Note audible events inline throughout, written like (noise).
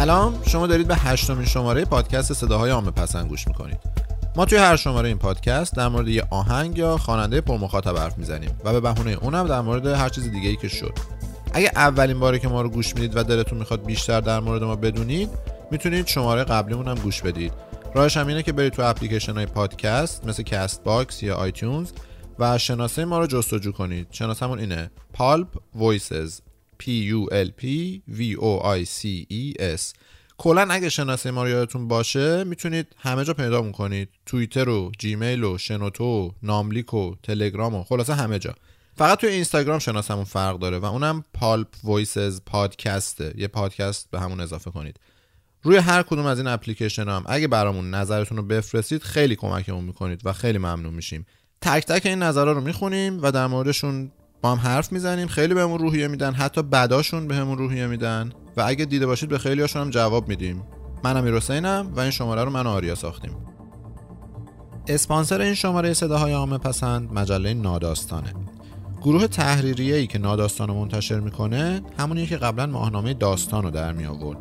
سلام. شما دارید به هشتمین شماره پادکست صداهای عامه پسند گوش می‌کنید. ما توی هر شماره این پادکست در مورد یه آهنگ یا خواننده پرمخاطب حرف می‌زنیم و به بهونه اونم در مورد هر چیز دیگه ای که شد. اگه اولین باره که ما رو گوش می‌دید و دلتون می‌خواد بیشتر در مورد ما بدونید می‌تونید شماره قبلیمون هم گوش بدید. راهش هم اینه که برید تو اپلیکیشن های پادکست مثل Castbox یا iTunes و شناسه ما رو جستجو کنید. شناسمون اینه Pulp Voices P U L P V O I C E S. کلا اگه شناسه ما رو یادتون باشه می‌تونید همه جا پیدا کنید توییتر و جیمیل و شنوتو و ناملیک و تلگرام و خلاصه همه جا. فقط توی اینستاگرام شناسمون فرق داره و اونم Pulp Voices Podcast ه یه پادکست به همون اضافه کنید. روی هر کدوم از این اپلیکیشن هم اگه برامون نظرتون رو بفرستید خیلی کمکمون می‌کنید و خیلی ممنون میشیم. تک تک این نظرها رو می‌خونیم و در موردشون با هم حرف می‌زنیم خیلی بهمون روحیه میدن حتی بداشون بهمون روحیه میدن. و اگه دیده باشید به خیلی هاشون هم جواب میدیم. من امیر حسینم و این شماره رو من و آریا ساختیم. اسپانسر این شماره صداهای عامه پسند مجله ناداستانه. گروه تحریریه ای که ناداستان رو منتشر می‌کنه همونیه که قبلا ماهنامه داستان رو در می آورد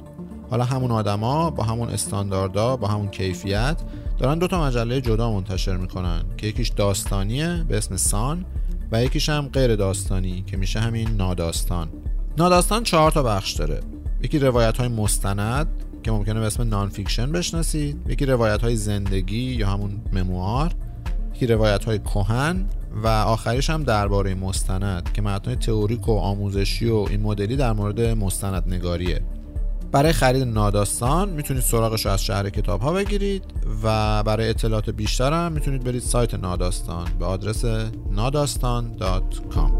حالا همون آدما با همون استانداردا با همون کیفیت دارن دو تا مجله جدا منتشر می‌کنن که یکیش داستانیه به اسم سان و یکیش هم غیر داستانی که میشه همین ناداستان. ناداستان چهار تا بخش داره. یکی روایت های مستند که ممکنه به اسم nonfiction بشناسید. یکی روایت های زندگی یا همون memoir. یکی روایت های کهن. و آخریش هم درباره مستند که متن تئوریک و آموزشی و این مدلی در مورد مستند نگاریه برای خرید ناداستان می‌تونید سراغش رو از شهر کتاب ها بگیرید و برای اطلاعات بیشتر هم می‌تونید برید سایت ناداستان به آدرس ناداستان.com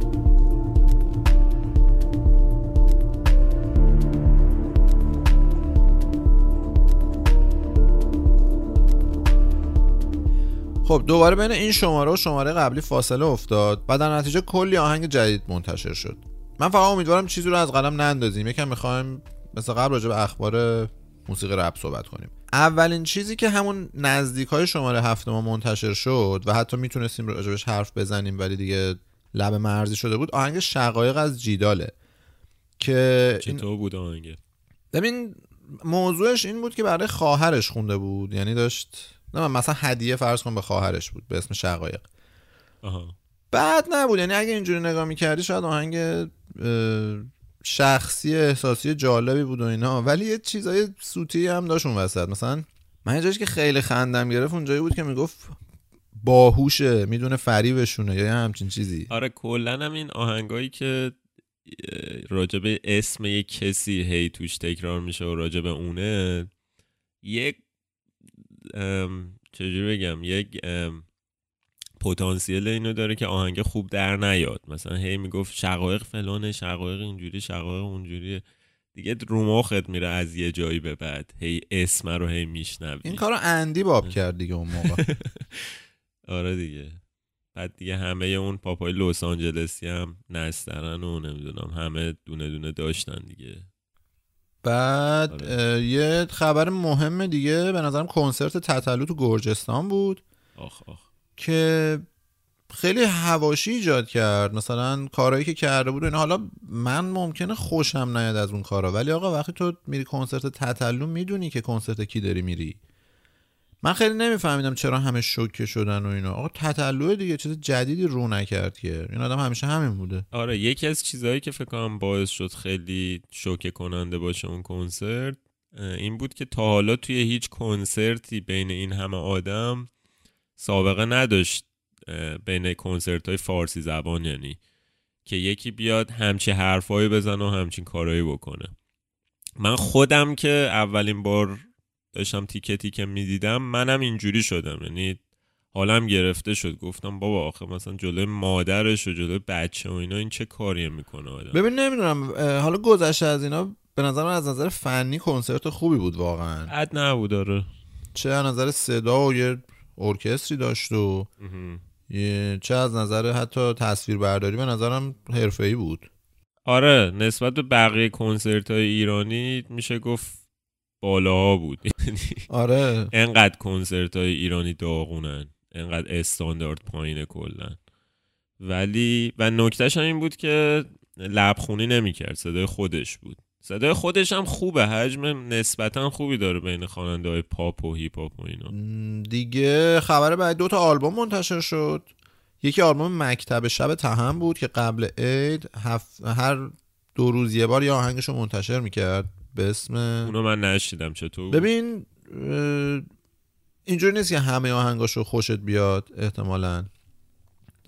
خب دوباره بین این شماره و شماره قبلی فاصله افتاد و در نتیجه کلی آهنگ جدید منتشر شد. من فقط امیدوارم چیزی رو از قلم نندازیم. یکم می‌خوایم مثل قبل راجع به اخبار موسیقی رپ صحبت کنیم. اولین چیزی که همون نزدیک های شماره هفت ما منتشر شد و حتی می‌تونستیم راجبش حرف بزنیم ولی دیگه لب مرزی شده بود آهنگ شقایق از جیداله. که چطور بود آهنگ؟ ببین موضوعش این بود که برای خواهرش خونده بود یعنی داشت نه مثلا هدیه فرض کن به خواهرش بود به اسم شقایق. آها. بعد نبود یعنی اگه اینجوری نگاه می‌کردی شاید آهنگ شخصی احساسی جالبی بود و اینا. ولی یه چیزای سوتی هم داشت اون وسط. مثلا من یه که خیلی خندم گرفت اونجایی بود که می‌گفت باهوشه می‌دونه فریبشونه یا همچین چیزی. آره کلا هم این آهنگایی که راجب اسم یک کسی هی توش تکرار میشه و راجب اونه یک چجوری بگم یک پتانسیل اینو داره که آهنگ خوب در نیاد. مثلا هی می‌گفت شقایق فلانه شقایق اینجوری شقایق اونجوری دیگه رو مخت میره از یه جایی به بعد. هی اسم رو هی میشنوی. این کارو اندی باب کرد دیگه اون موقع. (laughs) آره دیگه. بعد دیگه همه اون پاپای لس آنجلسی هم نسترن و نمی‌دونم همه دونه دونه داشتن دیگه. بعد آره. یه خبر مهم دیگه به نظرم کنسرت تتلو تو گرجستان بود. آخ آخ. که خیلی هواشی ایجاد کرد. مثلا کارهایی که کرده بود و اینا. حالا من ممکنه خوشم نیاد از اون کارا. ولی آقا وقتی تو میری کنسرت تتلو می‌دونی که کنسرت کی داری میری. من خیلی نمیفهمیدم چرا همه شوکه شدن و اینا. آقا تتلو دیگه چیز جدیدی رو نکرد که. این آدم همیشه همین بوده. آره یکی از چیزهایی که فکر کنم باعث شد خیلی شوکه کننده باشه اون کنسرت این بود که تا حالا توی هیچ کنسرتی بین این همه آدم سابقه نداشت بین کنسرت های فارسی زبان یعنی که یکی بیاد همچی حرفایی بزنه و همچین کارایی بکنه. من خودم که اولین بار داشتم تیکه تیکه می‌دیدم منم اینجوری شدم. یعنی حالم گرفته شد. گفتم بابا آخه مثلا جلوی مادرش و جلوی بچه و اینا این چه کاری می‌کنه آدم؟ ببین نمی‌دونم. حالا گذشته از اینا به نظر من از نظر فنی کنسرت خوبی بود واقعا. بد نبود آره. چه از نظر صدا و یه ارکستری داشت و چه از نظر حتی تصویربرداری به نظرم حرفه‌ای بود. آره نسبت به بقیه کنسرت های ایرانی میشه گفت بالاها بود. آره. انقدر کنسرت های ایرانی داغونن انقدر استاندارد پایینه کلا ولی و نکتهش هم این بود که لبخونی نمی‌کرد صدای خودش بود. صدای خودش هم خوبه حجم نسبتا خوبی داره بین خواننده های پاپ و هیپ هاپ و اینا. دیگه خبر بعد دو تا آلبوم منتشر شد. یکی آلبوم مکتب شب تهم بود که قبل عید هف... هر دو روز یه بار یه آهنگش رو منتشر می‌کرد به اسم اونو من نشیدم چطور؟ ببین اینجوری نیست که همه آهنگاشو خوشت بیاد احتمالا.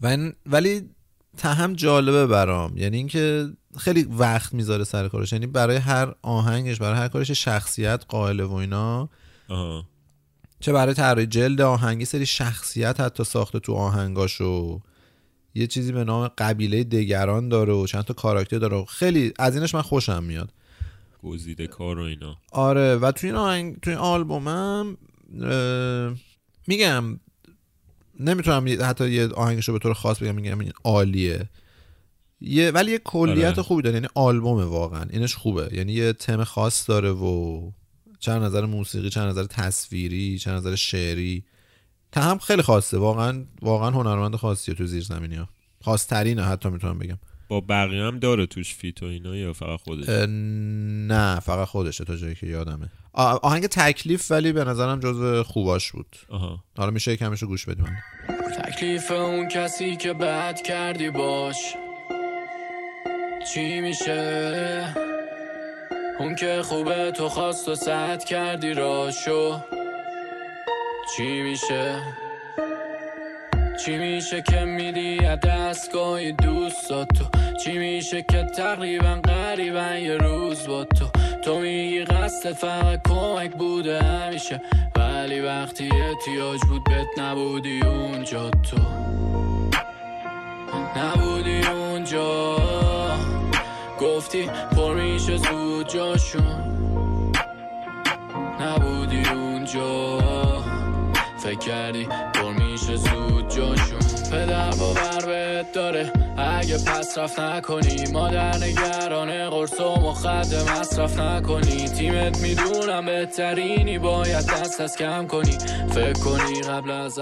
و این- ولی تهم جالبه برام. یعنی اینکه خیلی وقت می‌ذاره سر کارش. یعنی برای هر آهنگش برای هر کارش شخصیت قائله و اینا. آها. چه برای طراحی جلد آهنگی سری شخصیت حتی ساخته تو آهنگاشو. یه چیزی به نام قبیله دگران داره و چند تا کاراکتر داره. و خیلی از اینش من خوشم میاد. گزیده کار و اینا. آره. و توی این آهنگ توی این آلبومم اه، میگم نمی‌تونم حتی یه آهنگش رو به طور خاص بگم میگم این عالیه. یه ولی یه کلیت آره. خوبی داره یعنی آلبومه واقعا. اینش خوبه. یعنی یه تم خاص داره و چند نظر موسیقی چند نظر تصویری چند نظر شعری. هم خیلی خاصه. واقعا واقعا هنرمند خاصیه تو زیر زمینی ها خاصترینه حتی می‌تونم بگم. با بقیه هم داره توش فیت و اینا یا فقط خودش اه، نه فقط خودشه تا جایی که یادمه. آ- آهنگ تکلیف ولی به نظرم جز خوباش بود. آها. حالا میشه کمشو گوش بدیم. تکلیف اون کسی که بد کردی باش. چی میشه؟ اون که خوبه تو خواست و سد کردی راشو. چی میشه؟ چی میشه که میدی از دستگاه دوستات تو چی میشه که تقریبا قریبا یه روز با تو؟ تو میگی قصد فقط کمک بوده همیشه ولی وقتی احتیاج بود بهت نبودی اونجا تو. نبودی اونجا. گفتی پر میشه زود جاشون. نبودی اونجا. فکر کردی پر میشه زود جاشون پدر باور بهت داره اگه پس رفت نکنی. مادر نگران قرص و مخد مصرف نکنی. تیمت می‌دونم بهترینی باید دست از کم کنی. فکر کنی قبل از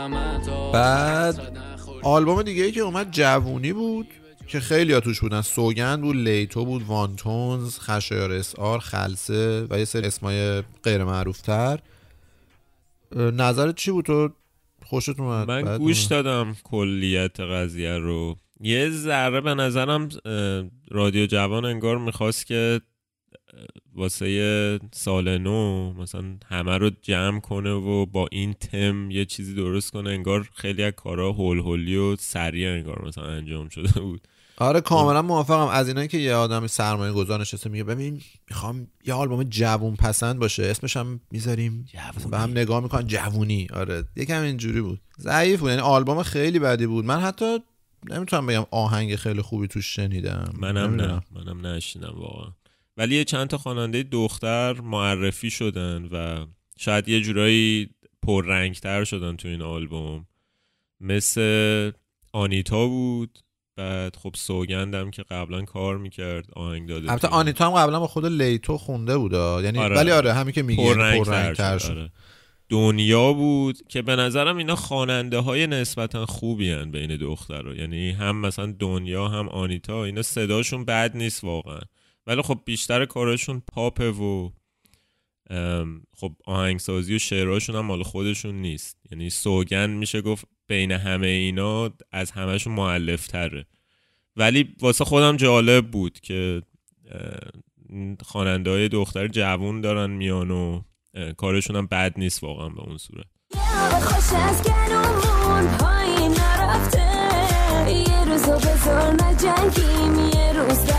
تا بعد. آلبوم دیگه ای که اومد جوونی بود که خیلی ها توش بودن سوگند بود لیتو بود وانتونز خشایار اسار خلصه و یه سری اسمای غیر معروف تر نظرت چی بود تو؟ خوشت اومد من گوش؟ دادم کلیت قضیه رو. یه ذره به نظرم رادیو جوان انگار می‌خواست که واسه سال نو مثلا همه رو جمع کنه و با این تم یه چیزی درست کنه. انگار خیلی از کارا هول هولی و سریع انگار مثلا انجام شده بود. آره کاملا موافقم. از اینایی که یه آدم سرمایه گذار نشسته میگه ببین می‌خوام یه آلبوم جوون پسند باشه اسمش هم می‌ذاریم. به هم نگاه می‌کنن جوونی. آره یکم اینجوری بود. ضعیف بود یعنی آلبوم خیلی بدی بود. من حتی نمی‌تونم بگم آهنگ خیلی خوبی توش شنیدم. منم نه. منم نشیدم واقعا. ولی یه چند تا خواننده دختر معرفی شدن و شاید یه جورایی پررنگتر شدن تو این آلبوم. مثل آنیتا بود. بعد خب سوگندم که قبلا کار می‌کرد آهنگ داده البته آنیتا هم قبلا با خود لیتو خونده بود. یعنی آره. ولی آره همین که میگی یعنی پررنگتر پررنگتر شد، آره. دنیا بود که به نظرم اینا خواننده های نسبتا خوبی هن بین دخترها یعنی هم مثلا دنیا هم آنیتا اینا صداشون بد نیست واقعا ولی خب بیشتر کارشون پاپه و خب آهنگسازی و شعرهاشون هم مال خودشون نیست یعنی سوگند میشه گفت بین همه اینا از همهشون معلف تره ولی واسه خودم جالب بود که خواننده های دختر جوون دارن میان و کارشون هم بد نیست واقعا به اون صورت. یه روزو بذار نجنگیم یه روز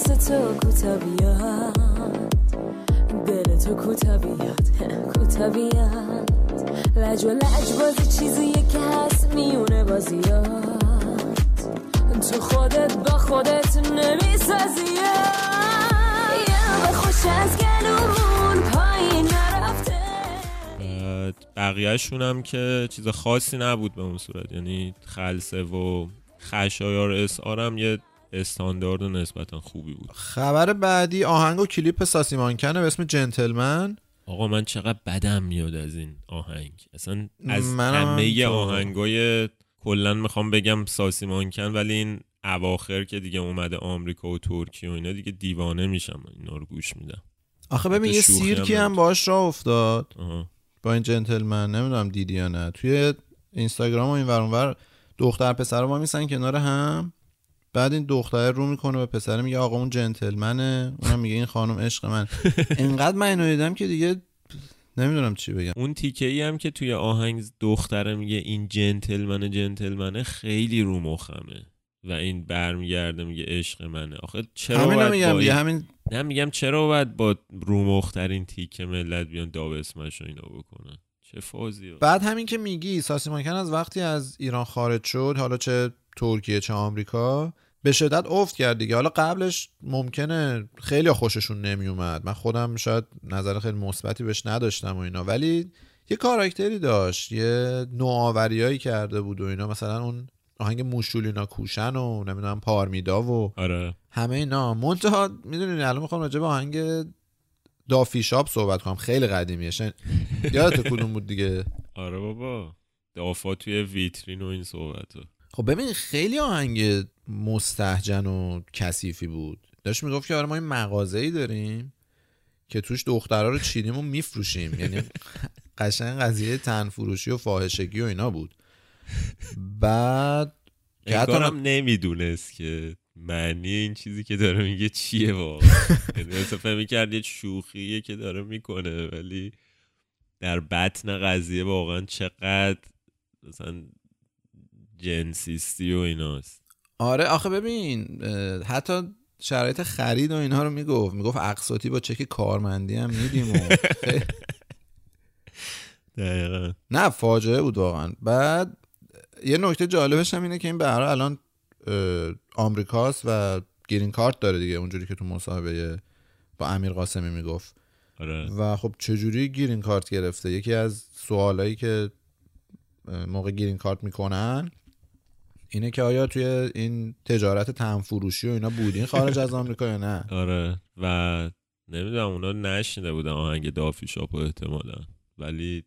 مثل تو کوتا بیاد دل تو کوتا بیاد بیاد لج و لج بازی چیزیه که هست میونه بازیات. تو خودت با خودت نمی‌سازی. به خوش از گلومون پایین نرفته. بقیهشون هم که چیز خاصی نبود به اون صورت. یعنی خلصه و خشایار اسعار هم یه استاندارد نسبتا خوبی بود. خبر بعدی آهنگ و کلیپ ساسی مانکنه به اسم جنتلمن. آقا من چقدر بدم میاد از این آهنگ. اصلا از همه. آهنگای کلا می‌خوام بگم ساسی مانکن ولی این اواخر که دیگه اومده آمریکا و ترکیه و اینا دیگه دیوانه میشم. اینا رو گوش میدم. آخه ببین یه هم سیرکی هم نبود. باش راه افتاد. آها. با این جنتلمن. نمی‌دونم دیدی یا نه. توی اینستاگرام و این ور اونور دختر پسر ما میسن کنار هم. بعد این دختر رو می‌کنه به پسر میگه آقا اون جنتلمنه. اونم میگه این خانم عشق من. انقدر من اینو دیدم که دیگه نمی‌دونم چی بگم. اون تیکه ای هم که توی آهنگ دختره میگه این جنتلمنه جنتلمنه خیلی رو مخمه. و این برمیگرده میگه عشق منه. آخه چرا همین باید میگم با دیگه این- همین نه میگم چرا باید با رو مخترین تیکه ملت بیان داب اسمش رو اینا بکنن؟ چه فازی بعد همین که میگی ساسی مانکن از وقتی از ایران خارج شد حالا چه ترکیه چه آمریکا به شدت افت کرد دیگه. حالا قبلش ممکنه خیلی خوششون نمیومد. من خودم شاید نظر خیلی مثبتی بهش نداشتم و اینا. ولی یه کاراکتری داشت یه نوآوریایی کرده بود و اینا. مثلا اون آهنگ موشولینا کوشن و نمی‌دونم پارمیدا و آره. همه اینا. منتها می‌دونین الان می‌خوام راجع به آهنگ دافی شاپ صحبت کنم. خیلی قدیمیه. شن... یادت کدوم بود دیگه؟ آره بابا. دافا توی ویترین و این صحبت خب ببین خیلی آهنگ مستهجن و کثیفی بود. داشت می‌گفت که آره ما این مغازه ای داریم که توش دخترها رو چیدیم و میفروشیم. یعنی قشنگ قضیه تن فروشی و فاحشگی و اینا بود. بعد که انگارم نمی‌دونست که معنی این چیزی که داره میگه چیه واقعا. (laughs) یعنی مثلا فهم می‌کرد یه شوخیه که داره می‌کنه ولی در بطن قضیه واقعا چقدر مثلا جنسیستی و ایناست. آره آخه ببین حتی شرایط خرید و اینها رو می‌گفت. می‌گفت اقساطی با چک کارمندی هم میدیم و (laughs) دقیقا. نه فاجعه بود واقعا. بعد یه نکته جالبش هم اینه که این به هر حال الان آمریکاست و گرین کارت داره دیگه اونجوری که تو مصاحبه با امیر قاسمی می‌گفت. آره. و خب چجوری گرین کارت گرفته؟ یکی از سوالایی که موقع گرین کارت می‌کنن اینه که آیا توی این تجارت تنفروشی و اینا بودین خارج از آمریکا یا نه؟ آره. و نمی‌دونم اونا نشنیده بودن آهنگ دافی شاپ احتمالا. ولی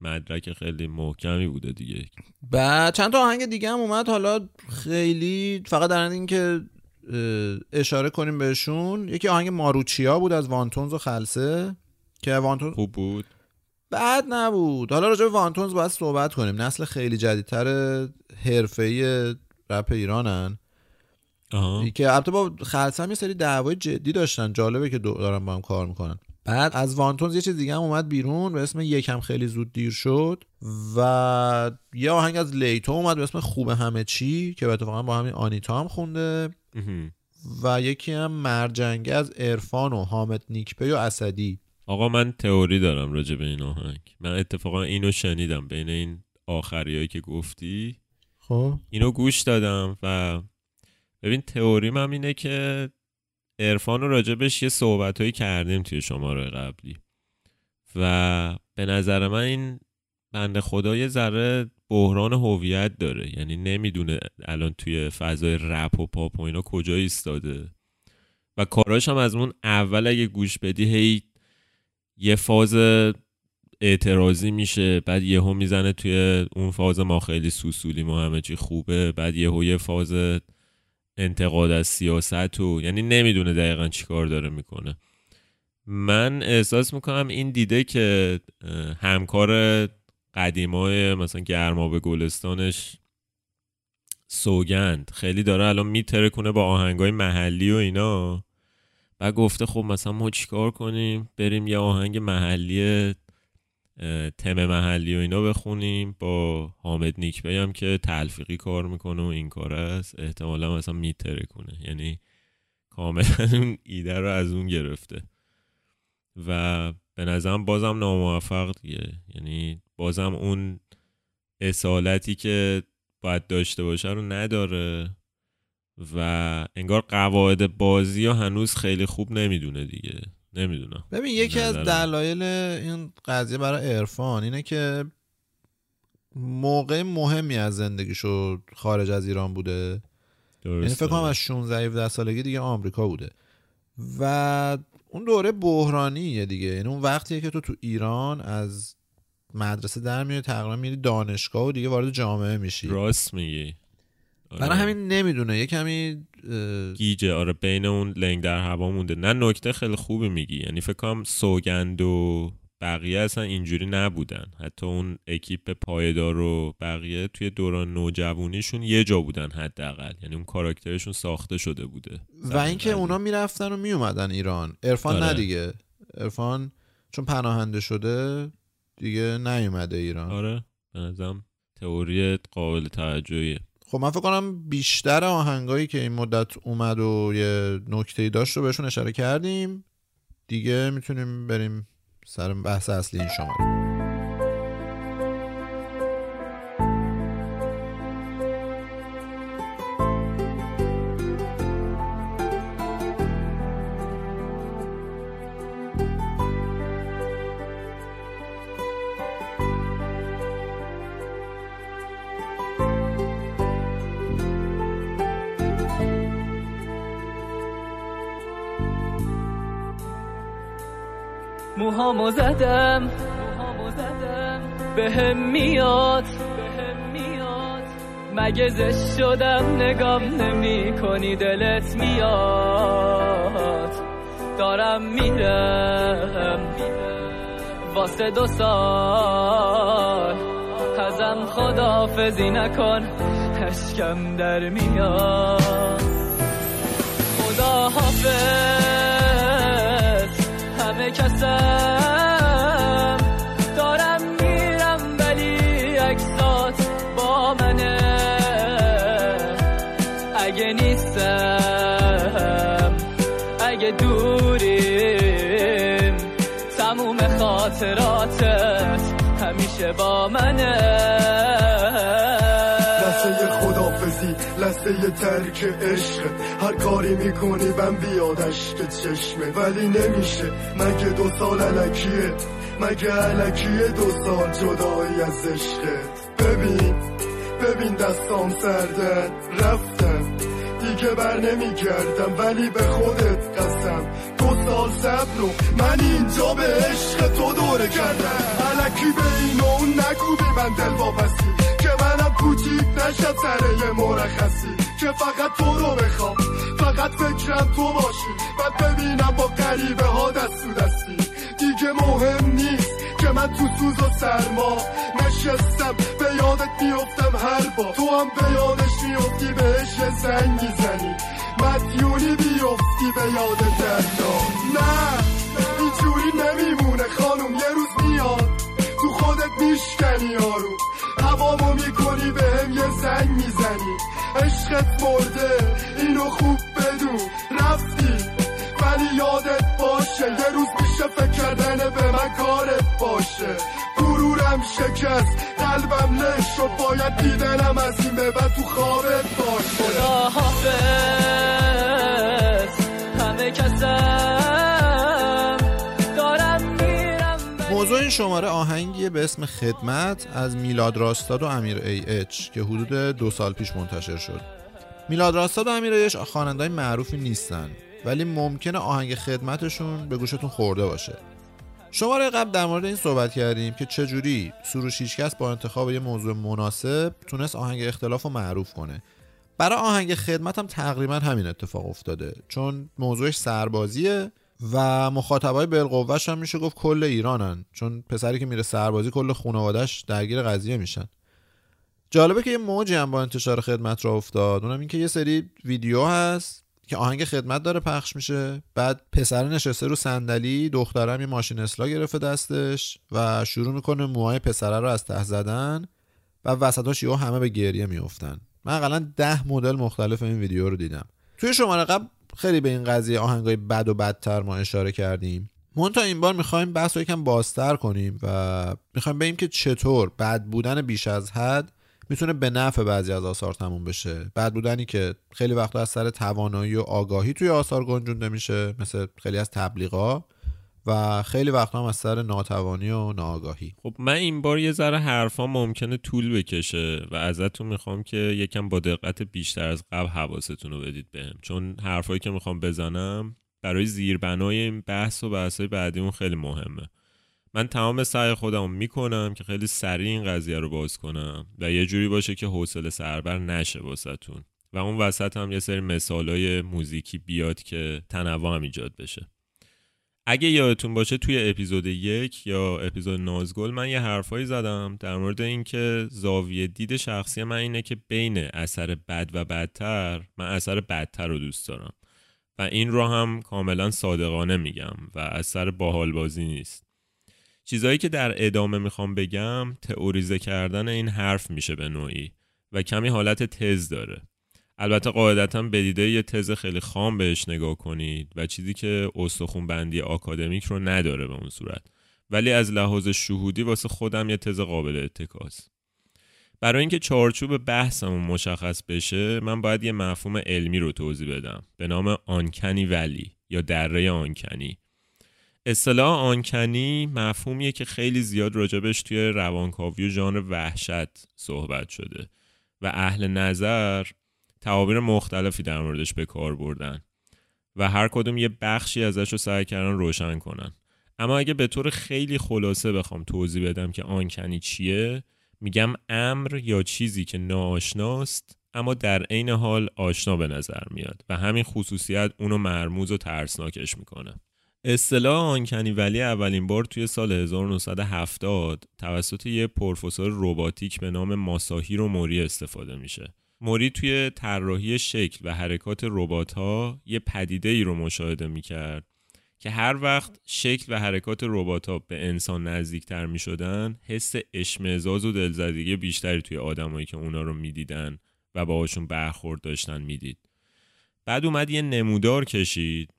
مدرک خیلی محکمی بوده دیگه. بعد چند تا آهنگ دیگه هم اومد. حالا خیلی فقط در این که اشاره کنیم بهشون. یکی آهنگ ماروچیا بود از وانتونز و خلسه که وانتونز خوب بود. بعد نبود. حالا راجع به وانتونز باید صحبت کنیم. نسل خیلی جدیدتر حرفه‌ای رپ ایرانن. آها. که البته با هم یه سری دعوای جدی داشتن. جالبه که دو- دارن با هم کار می‌کنن. بعد؟ از وانتونز یه چیز دیگه هم اومد بیرون. به اسم یکم خیلی زود دیر شد. و یه آهنگ از لیتو اومد به اسم خوب همه چی که اتفاقا با همین آنیتا هم خونده. و یکی هم مرجنگه از عرفان و حامد نیکپی و اسدی. آقا من تئوری دارم راجع به این آهنگ. من اتفاقا اینو شنیدم بین این آخریایی که گفتی. خب. اینو گوش دادم و ببین تئوریم هم اینه که عرفان رو راجبش یه صحبت کردیم توی شماره قبلی. و به نظر من این بنده خدا یه ذره بحران هویت داره. یعنی نمی‌دونه الان توی فضای رپ و پاپ و اینا کجا ایستاده. و کاراش هم از اون اول اگه گوش بدی هی یه فاز اعتراضی میشه بعد یهو می‌زنه توی اون فاز ما خیلی سوسولی ما همه چی خوبه بعد یهو یه فاز انتقاد از سیاست و یعنی نمی‌دونه دقیقا چی کار داره می‌کنه. من احساس می‌کنم این دیده که همکار قدیمای مثلا گرما گلستانش سوگند خیلی داره الان میتره کنه با آهنگای محلی و اینا. بعد گفته خب مثلا ما چیکار کنیم؟ بریم یه آهنگ محلی تم محلی و اینا بخونیم. با حامد نیکبی هم که تلفیقی کار می‌کنه و این کار است. احتمالا مثلا میتره کنه یعنی کاملا (laughs) اون ایده رو از اون گرفته. و به نظرم بازم ناموفق دیگه. یعنی بازم اون اصالتی که باید داشته باشه رو نداره. و انگار قواعد بازی ها هنوز خیلی خوب نمی‌دونه دیگه. نمی‌دونم. ببین یکی از. دلایل این قضیه برای عرفان اینه که موقع مهمی از زندگیشو خارج از ایران بوده. یعنی فکر کنم از 16 17 سالگی دیگه آمریکا بوده. و اون دوره بحرانیه دیگه. یعنی اون وقتیه که تو تو ایران از مدرسه در میری تقریبا میری دانشگاه و دیگه وارد جامعه میشی. راست میگی. برای همین نمی‌دونه. یه کمی اه، گیجه. آره بین اون لنگ در هوا مونده. نه نکته خیلی خوبی میگی. یعنی فکر کنم سوگند و بقیه اصلا اینجوری نبودن. حتی اون اکیپ پایدار و بقیه توی دوران نوجوانیشون یه جا بودن حداقل. یعنی اون کاراکترشون ساخته شده بوده. و اینکه اونا می‌رفتن و میومدن ایران. عرفان آره. نه دیگه. عرفان چون پناهنده شده دیگه نیومده ایران. آره. به نظرم تئوری قابل توجهیه. خب من فکر کنم بیشتر آهنگایی که این مدت اومد و یه نکته داشت رو بهشون اشاره کردیم. دیگه می‌تونیم بریم سر بحث اصلی این شماره. موهامو زدم. بهم میاد. مگه زشت شدم نگام نمی کنی دلت میاد. دارم میرم. واسه دو سال. ازم خدافزی نکن. اشکم در میاد. خدا حافظ همه کسم. دارم میرم ولی عکسات با منه. اگه نیستم اگه دوریم تموم خاطراتت همیشه با منه. ترک عشق. هر کاری می‌کنی من بیاد عشق چشمه. ولی نمیشه. مگه دو سال علکیه؟ مگه علکیه دو سال جدایی از عشقت ببین ببین دستام سردن رفتم. دیگه بر نمیگردم. ولی به خودت قسم. دو سال صبر من اینجا به عشق تو دوره کردم. علکی به این اون نگو بی من دل منم کوچیک نشد سر یه مرخصی که فقط تو رو بخوام. فقط فکرم تو باشی. بعد ببینم با غریبه ها دست دستی. دیگه مهم نیست که من تو سوز و سرما نشستم. به یادت میفتم هر با تو هم به یادش میفتی بهش یه زنگ می‌زنی مدیونی بیفتی به یاد دردا نه اینجوری نمیمونه خانم. یه روز میاد تو خودت میشکنی یارو. هوامو می‌کنی به هم یه زنگ می‌زنی. عشقت مرده اینو خوب بدون رفتی ولی یادت باشه یه روز میشه فکر کردن به من کارت باشه. غرورم شکست قلبم لش شد باید دیدنم از این به بعد تو خوابت باشه. خدا حافظ. شماره آهنگیه به اسم خدمت از میلاد راستاد و امیر ای اچ که حدود دو سال پیش منتشر شد. میلاد راستاد و امیر ای اچ خواننده‌های معروفی نیستن ولی ممکنه آهنگ خدمتشون به گوشتون خورده باشه. شماره قبل در مورد این صحبت کردیم که چجوری سروش هیچکس با انتخاب یه موضوع مناسب تونست آهنگ اختلاف رو معروف کنه. برای آهنگ خدمت هم تقریبا همین اتفاق افتاده چون موضوعش سربازیه و مخاطبای بالقوهش هم میشه گفت کل ایرانن. چون پسری که میره سربازی کل خانوادش درگیر قضیه میشن. جالبه که یه موجی هم با انتشار خدمت را افتاد. اونم این که یه سری ویدیو هست که آهنگ خدمت داره پخش میشه. بعد پسر نشسته رو صندلی دخترم یه ماشین اصلاح گرفته دستش و شروع می‌کنه موهای پسره رو از ته زدن و وسطاش یهو همه به گریه میفتن من اقلا ده مدل مختلف این ویدیو رو دیدم. توی شماره قبل خیلی به این قضیه آهنگای بد و بدتر ما اشاره کردیم. مونتا این بار می‌خوایم بحث رو یکم بازتر کنیم و می‌خوایم بگیم که چطور بد بودن بیش از حد می‌تونه به نفع بعضی از آثار تموم بشه. بد بودنی که خیلی وقتا از سر توانایی و آگاهی توی آثار گنجونده میشه مثل خیلی از تبلیغا و خیلی وقتا هم از سر ناتوانی و ناآگاهی. خب من این بار یه ذره حرفا ممکنه طول بکشه و ازتون می‌خوام که یکم با دقت بیشتر از قبل حواستون رو بدید بهم. چون حرفایی که می‌خوام بزنم برای زیربنای این بحث و بحثای بعدیمون خیلی مهمه. من تمام سعی خودم می‌کنم که خیلی سریع این قضیه رو باز کنم و یه جوری باشه که حوصله سربر نشه واسهتون. و اون وسط هم یه سری مثالای موزیکی بیاد که تنوع هم ایجاد بشه. اگه یادتون باشه توی اپیزود یک یا اپیزود نازگل من یه حرفایی زدم در مورد اینکه زاویه دید شخصی من اینه که بین اثر بد و بدتر من اثر بدتر رو دوست دارم. و این رو هم کاملا صادقانه میگم و اثر باحال بازی نیست. چیزایی که در ادامه می‌خوام بگم تئوریزه کردن این حرف میشه به نوعی و کمی حالت تز داره. البته قاعدتا بدیده یه تز خیلی خام بهش نگاه کنید و چیزی که استخون بندی آکادمیک رو نداره به اون صورت. ولی از لحاظ شهودی واسه خودم یه تز قابل اتکاست برای اینکه چارچوب بحثمون مشخص بشه من باید یه مفهوم علمی رو توضیح بدم. به نام آنکنی ولی یا دره آنکنی. اصطلاح آنکنی مفهومیه که خیلی زیاد راجبش توی روانکاوی و ژانر وحشت صحبت شده و اهل نظر تعابیر مختلفی در موردش به کار بردن و هر کدوم یه بخشی ازش رو سعی کردن روشن کنن. اما اگه به طور خیلی خلاصه بخوام توضیح بدم که آنکنی چیه میگم امر یا چیزی که ناآشناست اما در عین حال آشنا به نظر میاد و همین خصوصیت اونو مرموز و ترسناکش می‌کنه. اصطلاح آنکنی ولی اولین بار توی سال 1970 توسط یه پروفسور رباتیک به نام ماساهیرو موری استفاده میشه. موری توی طراحی شکل و حرکات ربات ها یه پدیده ای رو مشاهده می‌کرد که هر وقت شکل و حرکات ربات ها به انسان نزدیکتر می شدن حس اشمعزاز و دلزدگی بیشتری توی آدمایی که اونا رو می‌دیدن و باهاشون برخورد داشتن می‌دید. بعد اومد یه نمودار کشید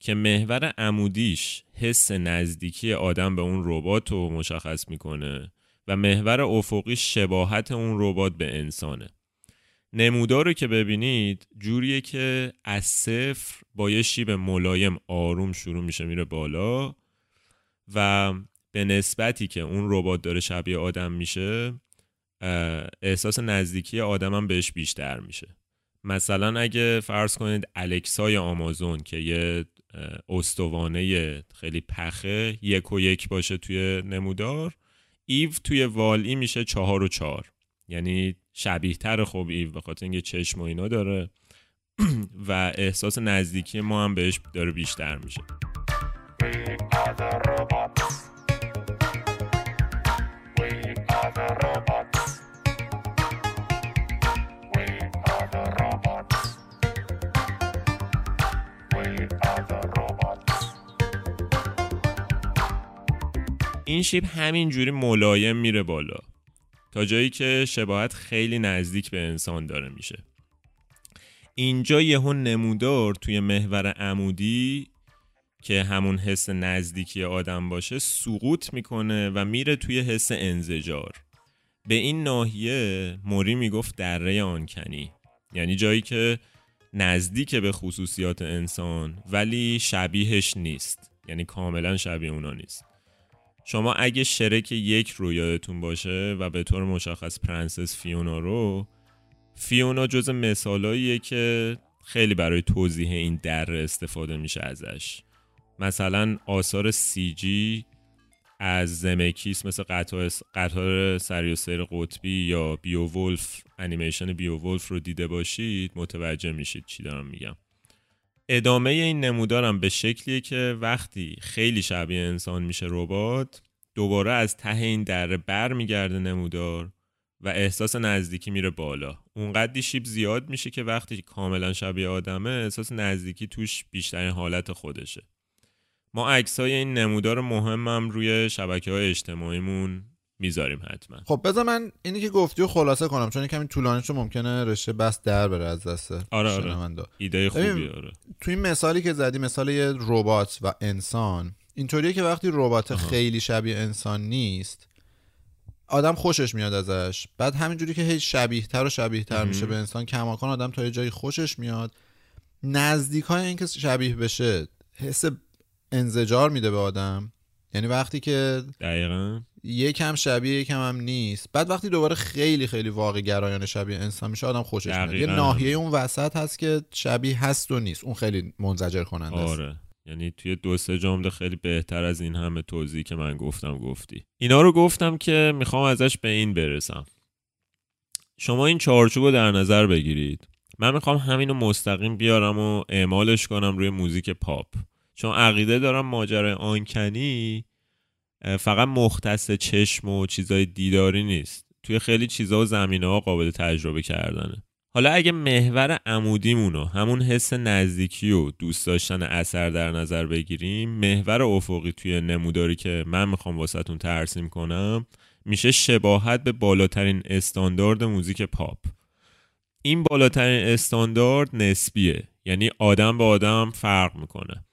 که محور عمودیش حس نزدیکی آدم به اون ربات رو مشخص می‌کنه و محور افقی شباهت اون ربات به انسانه. نمودار رو که ببینید جوریه که از صفر با یه شیب ملایم آروم شروع میشه میره بالا و به نسبتی که اون ربات داره شبیه آدم میشه احساس نزدیکی آدمم بهش بیشتر میشه. مثلا اگه فرض کنید الکسای آمازون که یه استوانه خیلی پخه یک و یک باشه توی نمودار ایو توی والی میشه چهار و چهار. یعنی شبیه تر خوب ایو به خاطر اینکه چشم و اینا داره. (clears throat) و احساس نزدیکی ما هم بهش داره بیشتر میشه. این شیب همینجوری ملایم میره بالا. جایی که شباهت خیلی نزدیک به انسان داره میشه. اینجا یهو نمودار توی محور عمودی که همون حس نزدیکی آدم باشه سقوط می‌کنه و میره توی حس انزجار. به این ناحیه موری می‌گفت دره آنکنی. یعنی جایی که نزدیک به خصوصیات انسان ولی شبیهش نیست. یعنی کاملا شبیه اونا نیست. شما اگه شرک یک رو یادتون باشه و به طور مشخص پرنسس فیونا رو فیونا جز مثالاییه که خیلی برای توضیح این دره استفاده میشه ازش. مثلا آثار CGI زمکیس مثل قطار, قطار سریع‌السیر قطبی یا بیو ولف انیمیشن بیو ولف رو دیده باشید متوجه میشید چی دارم میگم. ادامه این نمودارم به شکلیه که وقتی خیلی شبیه انسان میشه ربات دوباره از ته این دره بر میگرده نمودار و احساس نزدیکی میره بالا. اونقدی شیب زیاد میشه که وقتی کاملا شبیه آدمه احساس نزدیکی توش بیشترین حالت خودشه. ما عکسای این نمودار مهمم روی شبکه های اجتماعیمون می‌ذاریم حتما. خب بذار من اینی که گفتی و خلاصه کنم چون کمی طولانی شو ممکنه رشته بس در بره از دست آره آره. ایده خوبی آره. تو این مثالی که زدی مثال یه ربات و انسان اینطوریه که وقتی ربات خیلی شبیه انسان نیست آدم خوشش میاد ازش. بعد همینجوری که هی شبیه تر و شبیه تر میشه به انسان کماکان آدم تا یه جایی خوشش میاد. نزدیک های اینکه شبیه بشه حس انزجار میده به آدم. یعنی وقتی که دقیقا. یکم شبیه یکم هم نیست. بعد وقتی دوباره خیلی خیلی واقع گرایانه شبیه انسان میشه آدم خوشش میاد. یه ناحیه اون وسط هست که شبیه هست و نیست. اون خیلی منزجر کننده آره. یعنی توی دو سه جمله خیلی بهتر از این همه توضیحی که من گفتم گفتی. اینا رو گفتم که می‌خوام ازش به این برسم. شما این چارچوب رو در نظر بگیرید. من می‌خوام همینو مستقیم بیارم و اعمالش کنم روی موزیک پاپ. چون عقیده دارم ماجرای آنکنی فقط مختص چشم و چیزای دیداری نیست. توی خیلی چیزا و زمینه ها قابل تجربه کردنه. حالا اگه محور عمودیمونو همون حس نزدیکی و دوست داشتن اثر در نظر بگیریم محور افقی توی نموداری که من می‌خوام واسهتون ترسیم کنم میشه شباهت به بالاترین استاندارد موزیک پاپ. این بالاترین استاندارد نسبیه. یعنی آدم به آدم فرق می‌کنه.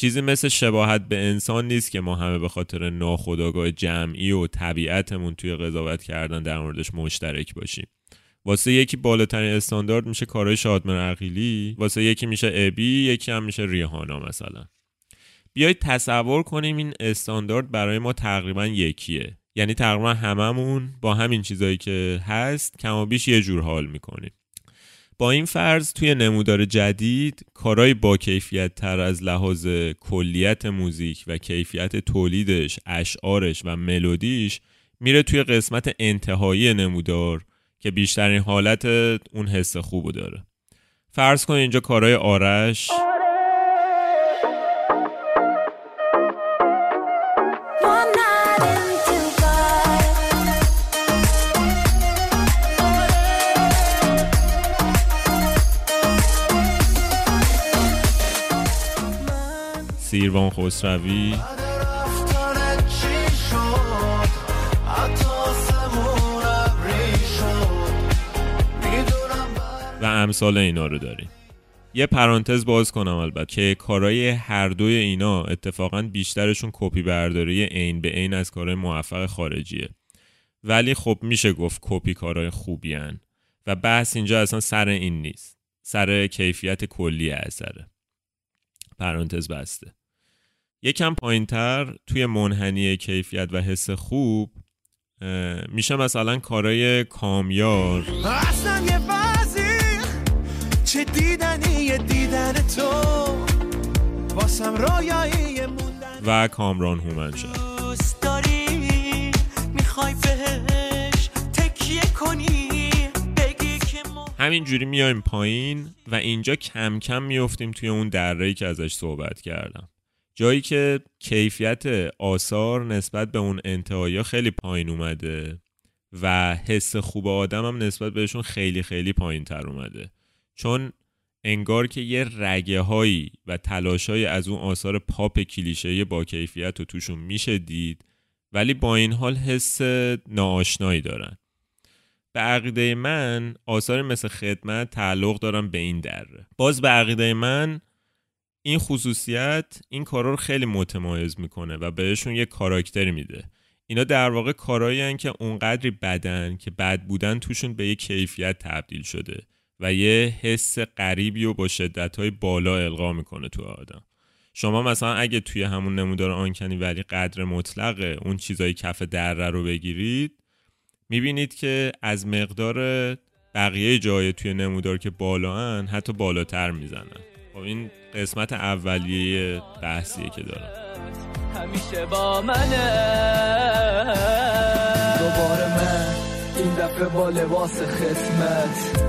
چیزی مثل شباهت به انسان نیست که ما همه به خاطر ناخودآگاه جمعی و طبیعتمون توی قضاوت کردن در موردش مشترک باشیم. واسه یکی بالاترین استاندارد میشه کارهای شادمر عقیلی واسه یکی میشه ابی یکی هم میشه ریحانا مثلا. بیایید تصور کنیم این استاندارد برای ما تقریبا یکیه. یعنی تقریبا هممون با همین چیزایی که هست کم و بیش یه جور حال می‌کنیم. با این فرض توی نمودار جدید کارهای با کیفیت تر از لحاظ کلیت موزیک و کیفیت تولیدش، اشعارش و ملودیش میره توی قسمت انتهایی نمودار که بیشترین حالت اون حس خوبو داره. فرض کن اینجا کارهای آرش. شد می‌دونم و امثال اینا رو داریم. یه پرانتز باز کنم البته که کارای هر دوی اینا اتفاقا بیشترشون کپی برداری عین به عین از کارهای موفق خارجیه. ولی خب میشه گفت کپی کارهای خوبی هن. و بحث اینجا اصلا سر این نیست. سر کیفیت کلی اثره. پرانتز بسته. یکم پایینتر توی منحنی کیفیت و حس خوب میشه مثلا کارای کامیار. اصلا یه وزیر چه دیدنی دیدن تو. واسم رویایی موندن. و کامران دوست داری؟ می‌خوای بهش تکیه کنی؟ بگی که همینجوری میایم پایین و اینجا کم کم میفتیم توی اون دره که ازش صحبت کردم. جایی که کیفیت آثار نسبت به اون انتهایی خیلی پایین اومده و حس خوب آدم هم نسبت بهشون خیلی خیلی پایین تر اومده. چون انگار که یه رگه هایی و تلاش از اون آثار پاپ کلیشه با کیفیت رو توشون میشه دید ولی با این حال حس ناآشنایی دارن. به عقیده من آثار مثل خدمت تعلق دارم به این دره. باز به عقیده من این خصوصیت این کارا رو خیلی متمایز می‌کنه و بهشون یه کاراکتری میده. اینا در واقع کارایی هن که اونقدری بدن که بد بودن توشون به یه کیفیت تبدیل شده و یه حس غریبی و با شدت های بالا القا می‌کنه تو آدم. شما مثلا اگه توی همون نمودار آنکنی ولی قدر مطلق اون چیزای کف دره رو بگیرید می‌بینید که از مقدار بقیه جای توی نمودار که بالا حتی بالاتر می‌زنن. خب این قسمت اولیه بحثیه که دارم. همیشه با منه. دوباره من. این دفعه با لباس خدمت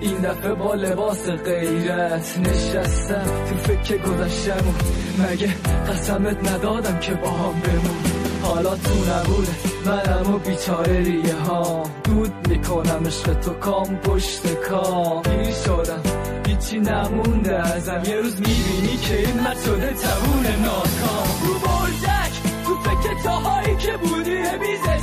این دفعه با لباس غیرت. نشستم تو فکر گذشتم مگه قسمت ندادم که با هم بمون. حالا تو نبوده منم و بیچاره ریه ها. دود می‌کنم عشق تو کام پشت کام. پیر شدم. هیچی نمونده ازم. یه روز می‌بینی که این مرد شده تمون ناکام. رو برجک تو فکر جاهایی که بودی بیزش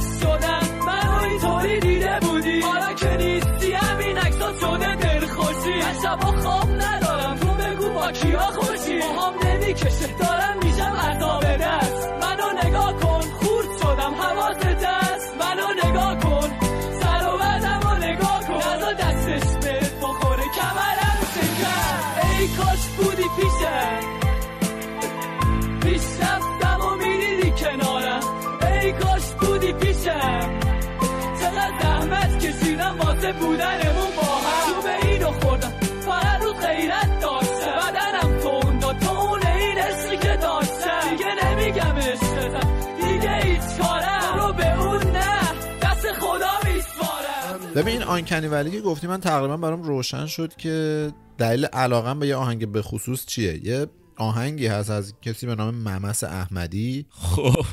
ببین این آنکنی ولی که گفتی من تقریبا برام روشن شد که دلیل علاقم به یه آهنگ به خصوص چیه؟ یه آهنگی هست از کسی به نام ممس احمدی. خب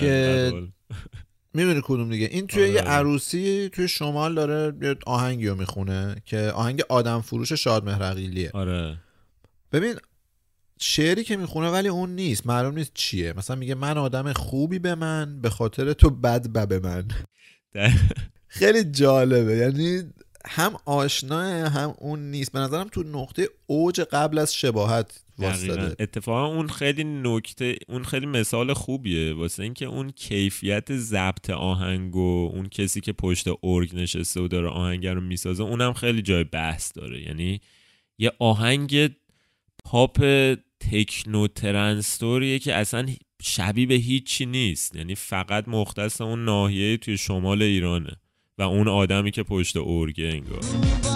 که-. می‌دونی کدوم دیگه. این توی آره. یه عروسی توی شمال داره یه آهنگی رو می‌خونه که آهنگ آدم فروش شاد مهرقیلیه. آره. ببین شعری که می‌خونه ولی اون نیست. معلوم نیست چیه. مثلا میگه من آدم خوبی به من به خاطر تو بد به من. خیلی جالبه. یعنی هم آشناه هم اون نیست. به نظرم تو نقطه اوج قبل از شباهت. واسطه. اتفاقا اون خیلی نکته اون خیلی مثال خوبیه. واسه اینکه اون کیفیت ضبط آهنگ و اون کسی که پشت ارگ نشسته و داره آهنگ رو می‌سازه اونم خیلی جای بحث داره. یعنی یه آهنگ پاپ تکنو ترنستوریه که اصلا شبیه به هیچی نیست. یعنی فقط مختص اون ناحیه توی شمال ایرانه. و اون آدمی که پشت ارگه انگار.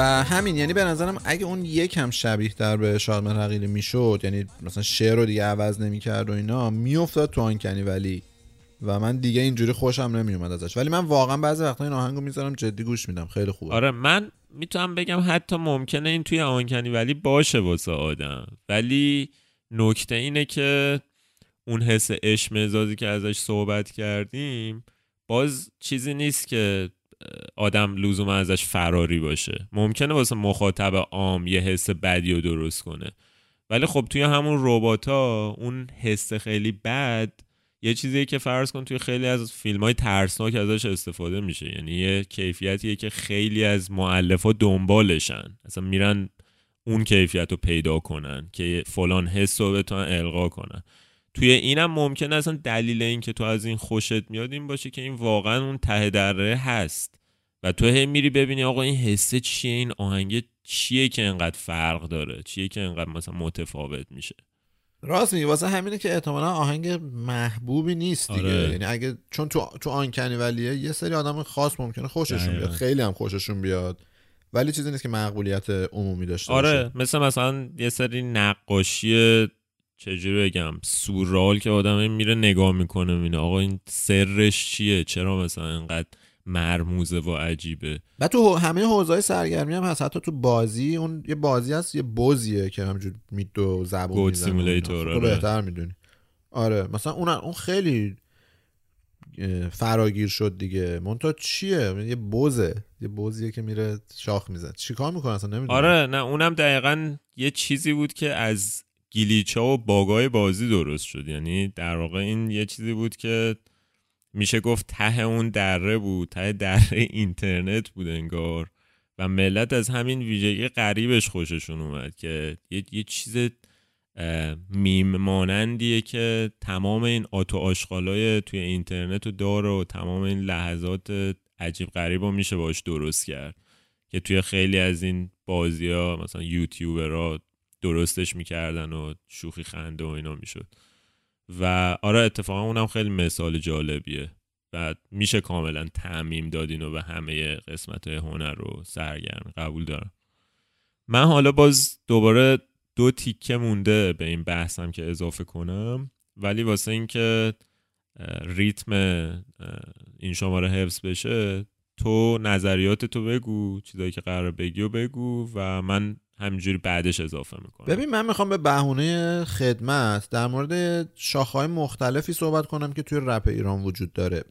و همین یعنی به نظرم اگه اون یکم شبیه در به شادمهر حقیقی می‌شد یعنی مثلا شعر رو دیگه عوض نمی‌کرد و اینا میافتاد تو آنکنی ولی. و من دیگه اینجوری خوشم نمیومد ازش. ولی من واقعا بعضی وقتا این آهنگو می‌ذارم جدی گوش میدم. خیلی خوبه. آره من می‌تونم بگم حتی ممکنه این توی آنکنی ولی باشه واسه آدم. ولی نکته اینه که اون حس عشق که ازش صحبت کردیم باز چیزی نیست که آدم لزوم ازش فراری باشه. ممکنه واسه مخاطب عام یه حس بدی رو درست کنه. ولی خب توی همون رباتا اون حس خیلی بد یه چیزیه که فرض کن توی خیلی از فیلم های ترسناک ازش استفاده میشه. یعنی یه کیفیتیه که خیلی از معلفا دنبالشن. اصلا میرن اون کیفیت رو پیدا کنن که فلان حس رو بتونن القا کنن. توی اینم ممکن اصلا دلیل این که تو از این خوشت میاد این باشه که این واقعا اون ته دره هست. و تو هی میری ببینی آقا این حسه چیه؟ این آهنگ چیه که انقدر فرق داره؟ چیه که انقدر مثلا متفاوت میشه؟ راست میگی. واسه همینه که احتمالا آهنگ محبوبی نیست دیگه. آره. یعنی اگه چون تو تو آنکنی ولیه یه سری آدم خاص ممکنه خوششون. بیاد. خیلی هم خوششون بیاد. ولی چیزی نیست که مقبولیت عمومی داشته باشه. آره مثل مثلا یه سری نقاشی چجوری بگم؟ سورال که آدم میره نگاه می‌کنه می‌بینه آقا این سرش چیه؟ چرا مثلا انقدر مرموزه و عجیبه؟ و تو همه حوزه‌های سرگرمی هم هست. حتی تو بازی اون یه بازی هست یه بوزیه که همجور میت و زبون گود سیمولیتور،. تو آره. بهتر می‌دونی. آره مثلا اون اون خیلی فراگیر شد دیگه. مونتا چیه؟ یه بوزه یه بوزیه که میره شاخ می‌زنه. چیکار می‌کنه اصلا؟ نمی‌دونم. آره نه اونم دقیقا یه چیزی بود که از گلیچا و باگای بازی درست شد. یعنی در واقع این یه چیزی بود که میشه گفت ته اون دره بود ته دره اینترنت بود انگار. و ملت از همین ویژگی غریبش خوششون اومد که یه, یه چیز میم مانندیه که تمام این آتو آشغالای توی اینترنت رو داره و تمام این لحظات عجیب غریب رو میشه باش درست کرد. که توی خیلی از این بازی ها مثلا یوتیوبرها درستش می‌کردن و شوخی خنده و اینا می‌شد. و آره اتفاقا اونم خیلی مثال جالبیه. و میشه کاملا تعمیم داد اینو به همه قسمت های هنر رو سرگرم. قبول دارم. من حالا باز دوباره دو تیکه مونده به این بحثم که اضافه کنم. ولی واسه اینکه ریتم این شماره حفظ بشه تو نظریات تو بگو چیزایی که قرار بگی و بگو و من همینجوری بعدش اضافه می‌کنم. ببین من می‌خوام به بهونه خدمت در مورد شاخه‌های مختلفی صحبت کنم که توی رپ ایران وجود داره.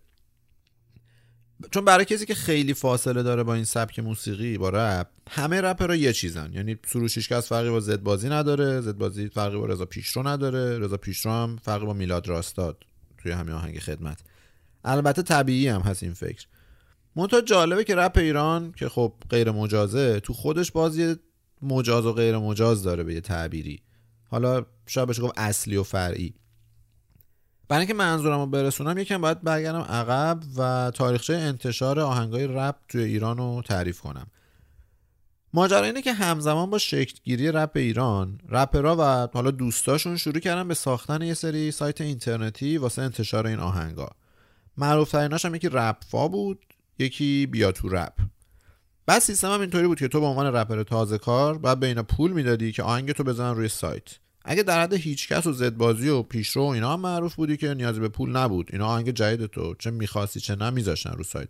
چون برای کسی که خیلی فاصله داره با این سبک موسیقی با رپ همه رپرها یه چیزن. یعنی سروش هیچکس فرقی با زد بازی نداره زد بازی فرقی با رضا پیشرو نداره رضا پیشرو هم فرقی با میلاد راستاد توی همین آهنگ خدمت. البته طبیعی هم هست این فکر. منتها جالبه که رپ ایران که خب غیر مجازه تو خودش بازی مجاز و غیر مجاز داره به یه تعبیری. حالا شاید بشه گفت اصلی و فرعی. برای اینکه منظورم رو برسونم یکم باید برگردم عقب و تاریخچه انتشار آهنگای رپ توی ایران رو تعریف کنم. ماجرا اینه که همزمان با شکلگیری رپ ایران رپرها و حالا دوستاشون شروع کردن به ساختن یه سری سایت اینترنتی واسه انتشار این آهنگا. معروف هم یکی رپفا بود یکی بیا تو رپ. بعد سیستم هم اینطوری بود که تو به عنوان رپر تازه کار بعد به اینا پول می‌دادی که آهنگ تو بزنن روی سایت. اگه در حد هیچکس و زدبازی و پیشرو و اینا هم معروف بودی که نیازی به پول نبود. اینا آهنگ جدید تو چه می‌خواستی چه نمیذاشتن رو سایت.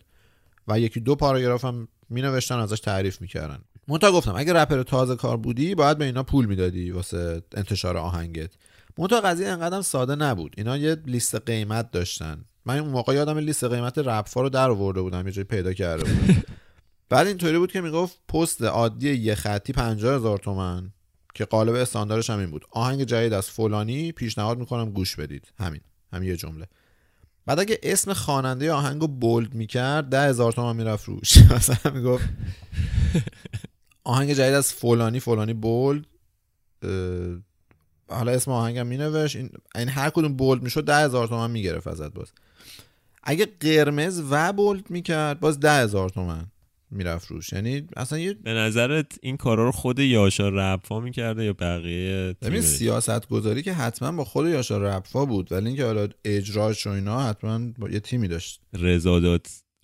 و یکی دو پاراگراف هم مینوشتن ازش تعریف می‌کردن. منتها گفتم اگه رپر تازه کار بودی باید به اینا پول می‌دادی واسه انتشار آهنگت. منتها قضیه انقدر ساده نبود. اینا یه لیست قیمت داشتن. من اون موقع یادم لیست قیمت رپفا رو در آورده بودم یه جایی پیدا کرده بودم. (laughs) بعد اینطوری بود که می‌گفت پست عادی یه خطی 50 هزار که قالب استاندارش هم این بود. آهنگ جدید از فلانی پیشنهاد می‌کنم گوش بدید. همین همین یه جمله. بعد اگه اسم خواننده آهنگو بولد می‌کرد ده هزار تومن می‌رفت روش. (laughs) مثلا می‌گفت آهنگ جدید از فلانی فلانی بولد حالا اسم آهنگم مینوشت. این این هر کدوم بولد می‌شد ده هزار تومن می‌گرفت ازت باز. اگه قرمز و بولد می‌کرد باز ده هزار تومن. می‌رفت روش یعنی اصلا یه به نظرت این کارا رو خود یاشار رپا می‌کرده یا بقیه ببین؟ سیاست گذاری که حتما با خود یاشار رپفا بود ولی اینکه حالا اجراش و اینا حتما با یه تیمی داشت رضا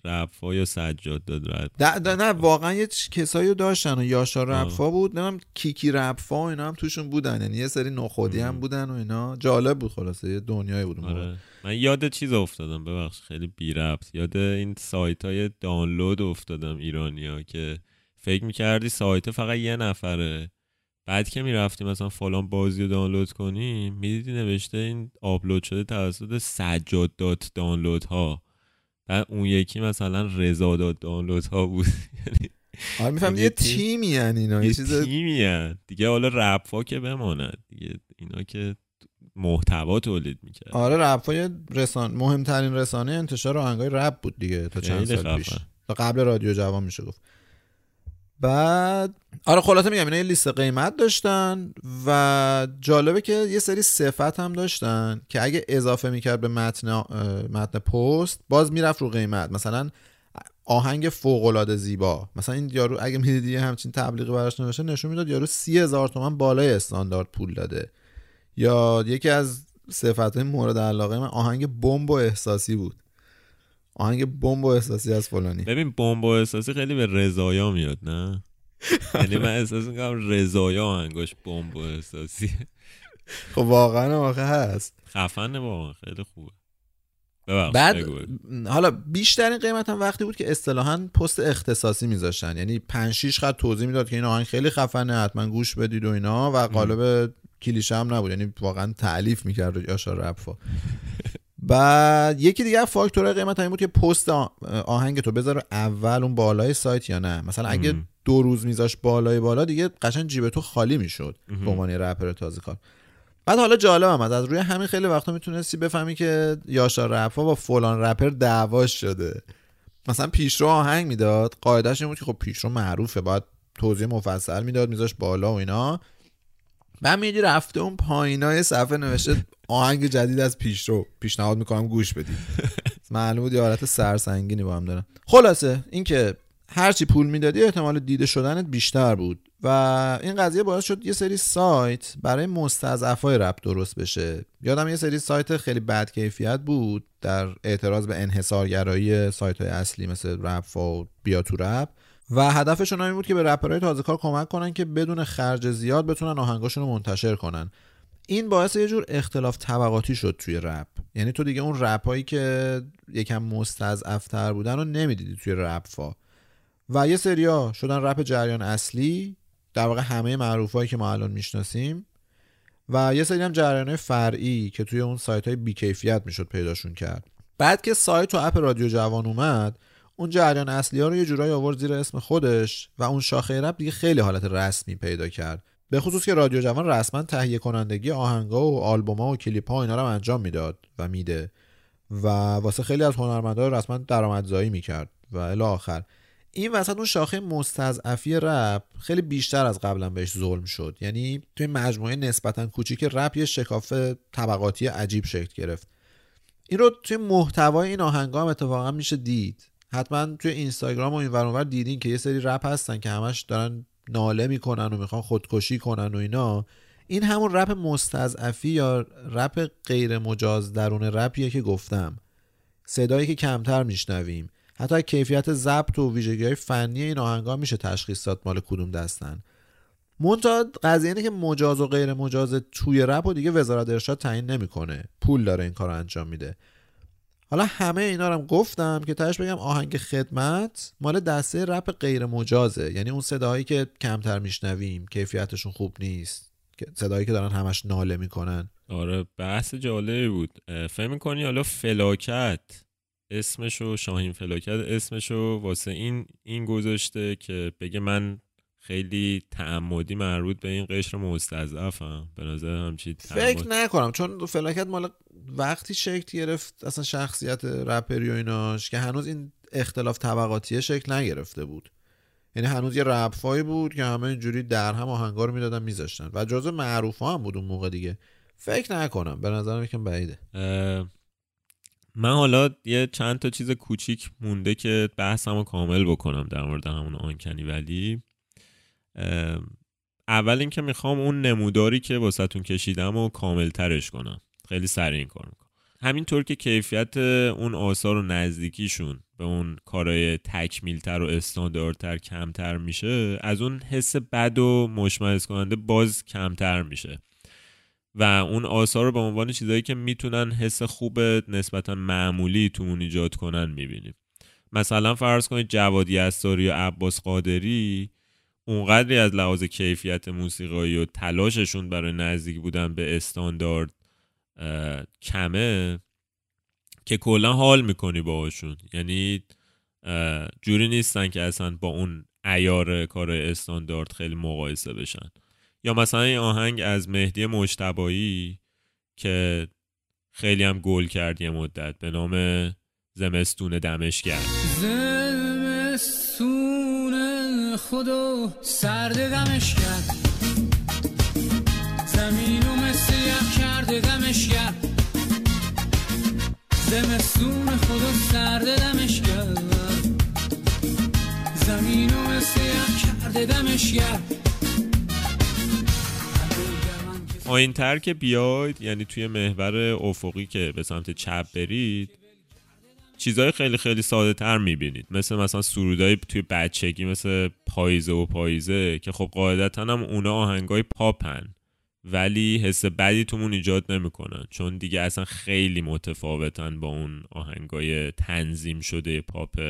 رپا یا سجاد داد رپ نه نه, نه واقعا یه کسایی داشتن و یاشار آه. رپفا بود نمیم کیکی رپفا و اینا هم توشون بودن یعنی یه سری نخودی هم بودن و اینا. جالب بود خلاصه یه دنیایی بود اون موقع. آره من یاد چیز افتادم ببخش خیلی بی ربط. یاد این سایت های دانلود افتادم ایرانیا که فکر می‌کردی سایت فقط یه نفره. بعد که می‌رفتی مثلا فلان بازی رو دانلود کنی می‌دیدی نوشته این آپلود شده توسط سجاد دات دانلود ها بعد اون یکی مثلا رضا دات دانلود ها بود. (laughs) یعنی آره میفهم یه یه تیم- تیمی یعنی اینا یه چیز تیمی هن. دیگه حالا رپا که بماند. دیگه اینا که محتوا تولید می‌کرد. آره رپفا یه رسان مهمترین رسانه انتشار آهنگای رپ بود دیگه تا چند سال پیش. تا قبل رادیو جوان میشه گفت. بعد آره خلاصه میگم اینا یه لیست قیمت داشتن و جالبه که یه سری صفت هم داشتن که اگه اضافه می‌کرد به متن متن پست باز می‌رفت رو قیمت. مثلا آهنگ فوق العاده زیبا. مثلا این یارو اگه می‌دیدی همچین تبلیغی براش نوشته نشون می‌داد یارو سی هزار تومن بالای استاندارد پول داده. یا یکی از صفت مورد علاقه من آهنگ بمب و احساسی بود. آهنگ بمب و احساسی از فلانی. ببین بمب و احساسی خیلی به رضایا میاد نه؟ یعنی من احساس می‌کنم رضایا آهنگاش بمب و احساسی. خب واقعا آخه هست. خفنه واقعا خیلی خوبه. بعد. حالا بیشترین قیمت هم وقتی بود که اصطلاحا پست اختصاصی میذاشتن. یعنی 5 6 خط توضیح می‌داد که این آهنگ خیلی خفنه حتما گوش بدید و اینا و قالب کلیشه هم نبود. یعنی واقعا تعلیف می‌کرد یاشار رپفا بعد یکی دیگه فاکتورهای قیمت همین بود که پست آهنگ تو بذار اول اون بالای سایت یا نه. مثلا اگه. دو روز میذاش بالای بالا دیگه قشنگ جیب تو خالی می‌شد. به عنوان رپر تازه کار. بعد حالا جالب هم از روی همین خیلی وقتا می‌تونستی بفهمی که یاشار رپا با فلان رپر دعواش شده. مثلا پیشرو آهنگ می‌داد. قاعدش این بود که خب پیشرو معروفه. باید توضیح مفصل می‌داد میذاش بالا و اینا. بعد میدی رفته اون پایینای صفحه نوشته آهنگ جدید از پیشرو. پیشنهاد می‌کنم گوش بدید (laughs) معلوم بود یه حالت سرسنگینی با هم دارن. خلاصه اینکه هرچی پول می‌دادی احتمال دیده شدنت بیشتر بود. و این قضیه باعث شد یه سری سایت برای مستضعفای رپ درست بشه. یادم یه سری سایت خیلی بد کیفیت بود در اعتراض به انحصارگرایی سایت های اصلی مثل رپ و بیا تو رپ. و هدفشون هم این بود که به رپرهای تازه کار کمک کنن که بدون خرج زیاد بتونن آهنگاشون رو منتشر کنن. این باعث یه جور اختلاف طبقاتی شد توی رپ. یعنی تو دیگه اون رپ هایی که یکم مستضعفتر بودن رو نمی‌دیدی توی رپ فا. و یه سریا شدن رپ جریان اصلی در واقع همه معروف هایی که ما الان می‌شناسیم. و یه سری هم جریان فرعی که توی اون سایت های بیکیفیت می‌شد پیداشون کرد. بعد که سایت و اپ رادیو جوان اومد اون جریان اصلی ها رو یه جورایی آورد زیر اسم خودش و اون شاخه رپ دیگه خیلی حالت رسمی پیدا کرد. به خصوص که رادیو جوان رسما تهیه کنندگی آهنگا و آلبوما و کلیپ ها اینا رو انجام می‌داد و میده و واسه خیلی از هنرمندا رسما درآمدزایی می‌کرد. و الی آخر این وسط اون شاخه مستضعفی رپ خیلی بیشتر از قبلا بهش ظلم شد. یعنی توی مجموعه نسبتا کوچیک رپ یه شکاف طبقاتی عجیب شکل گرفت. این رو توی محتوای این آهنگا هم اتفاقا میشه دید. حتما توی اینستاگرام و این ور دیدین که یه سری رپ هستن که همش دارن ناله می‌کنن و می‌خوان خودکشی کنن و اینا. این همون رپ مستضعفی یا رپ غیر مجاز درون رپیه که گفتم. صدایی که کمتر میشنویم. حتی کیفیت ضبط و ویژگی های فنی این آهنگا میشه تشخیص داد مال کدوم دستن. منتها قضیه اینه که مجاز و غیر مجاز توی رپ و دیگه وزارت ارشاد تعیین نمی‌کنه. پول داره این کار انجام میده. حالا همه اینا رو هم گفتم که تاش بگم آهنگ خدمت مال دسته رپ غیر مجازه. یعنی اون صداهایی که کمتر میشنویم کیفیتشون خوب نیست صدایی که دارن همش ناله می‌کنن. آره بحث جالبی بود. فهم می‌کنی حالا فلاکت اسمشو شاهین فلاکت اسمشو واسه این این گذاشته که بگه من خیلی تعمدی مربوط به این قشر مستضعفم. به نظر همچی فکر نکنم چون فلاکت مال وقتی شکل گرفت اصلا شخصیت رپری و ایناش که هنوز این اختلاف طبقاتی شکل نگرفته بود. یعنی هنوز یه رپفایی بود که همه اینجوری در هم آهنگا رو می‌دادن میذاشتن. و جزو معروف هم بود اون موقع دیگه. فکر نکنم به نظرم یکم بعیده. من حالا یه چند تا چیز کوچیک مونده که بحثمو کامل بکنم در مورد همون آنکنی ولی. اول اینکه می‌خوام اون نموداری که واسهتون کشیدم و کامل ترش کنم. خیلی سریع این کار می‌کنم. همینطور که کیفیت اون آثار و نزدیکیشون به اون کارهای تکمیلتر و استانداردتر کمتر میشه از اون حس بد و مشمعز کننده باز کمتر میشه. و اون آثار رو به عنوان چیزهایی که می‌تونن حس خوب نسبتا معمولی تو اون ایجاد کنن می‌بینیم. مثلا فرض کنید جوادی استاری یا عباس قادری اونقدری از لحاظ کیفیت موسیقایی و تلاششون برای نزدیک بودن به استاندارد کمه که کلا حال می‌کنی باهاشون. یعنی جوری نیستن که اصلا با اون ایار کار استاندارد خیلی مقایسه بشن. یا مثلا این آهنگ از مهدی مجتبایی که خیلی هم گل کرد یه مدت به نام زمستون دمشگر. خدا سرد دمشگر زمین و مثل یک کرده دمشگر زمستون خدا سرد دمشگر زمین و مثل یک کرده دمشگر پایین تر که بیاید یعنی توی محور افقی که به سمت چپ برید چیزهای خیلی خیلی ساده تر می‌بینید. مثل مثلا سرودای توی بچگی مثل پاییزه و پاییزه که خب قاعدتا هم اونا آهنگای پاپن. ولی حس بدی تومون ایجاد نمی‌کنن. چون دیگه اصلا خیلی متفاوتن با اون آهنگای تنظیم شده پاپ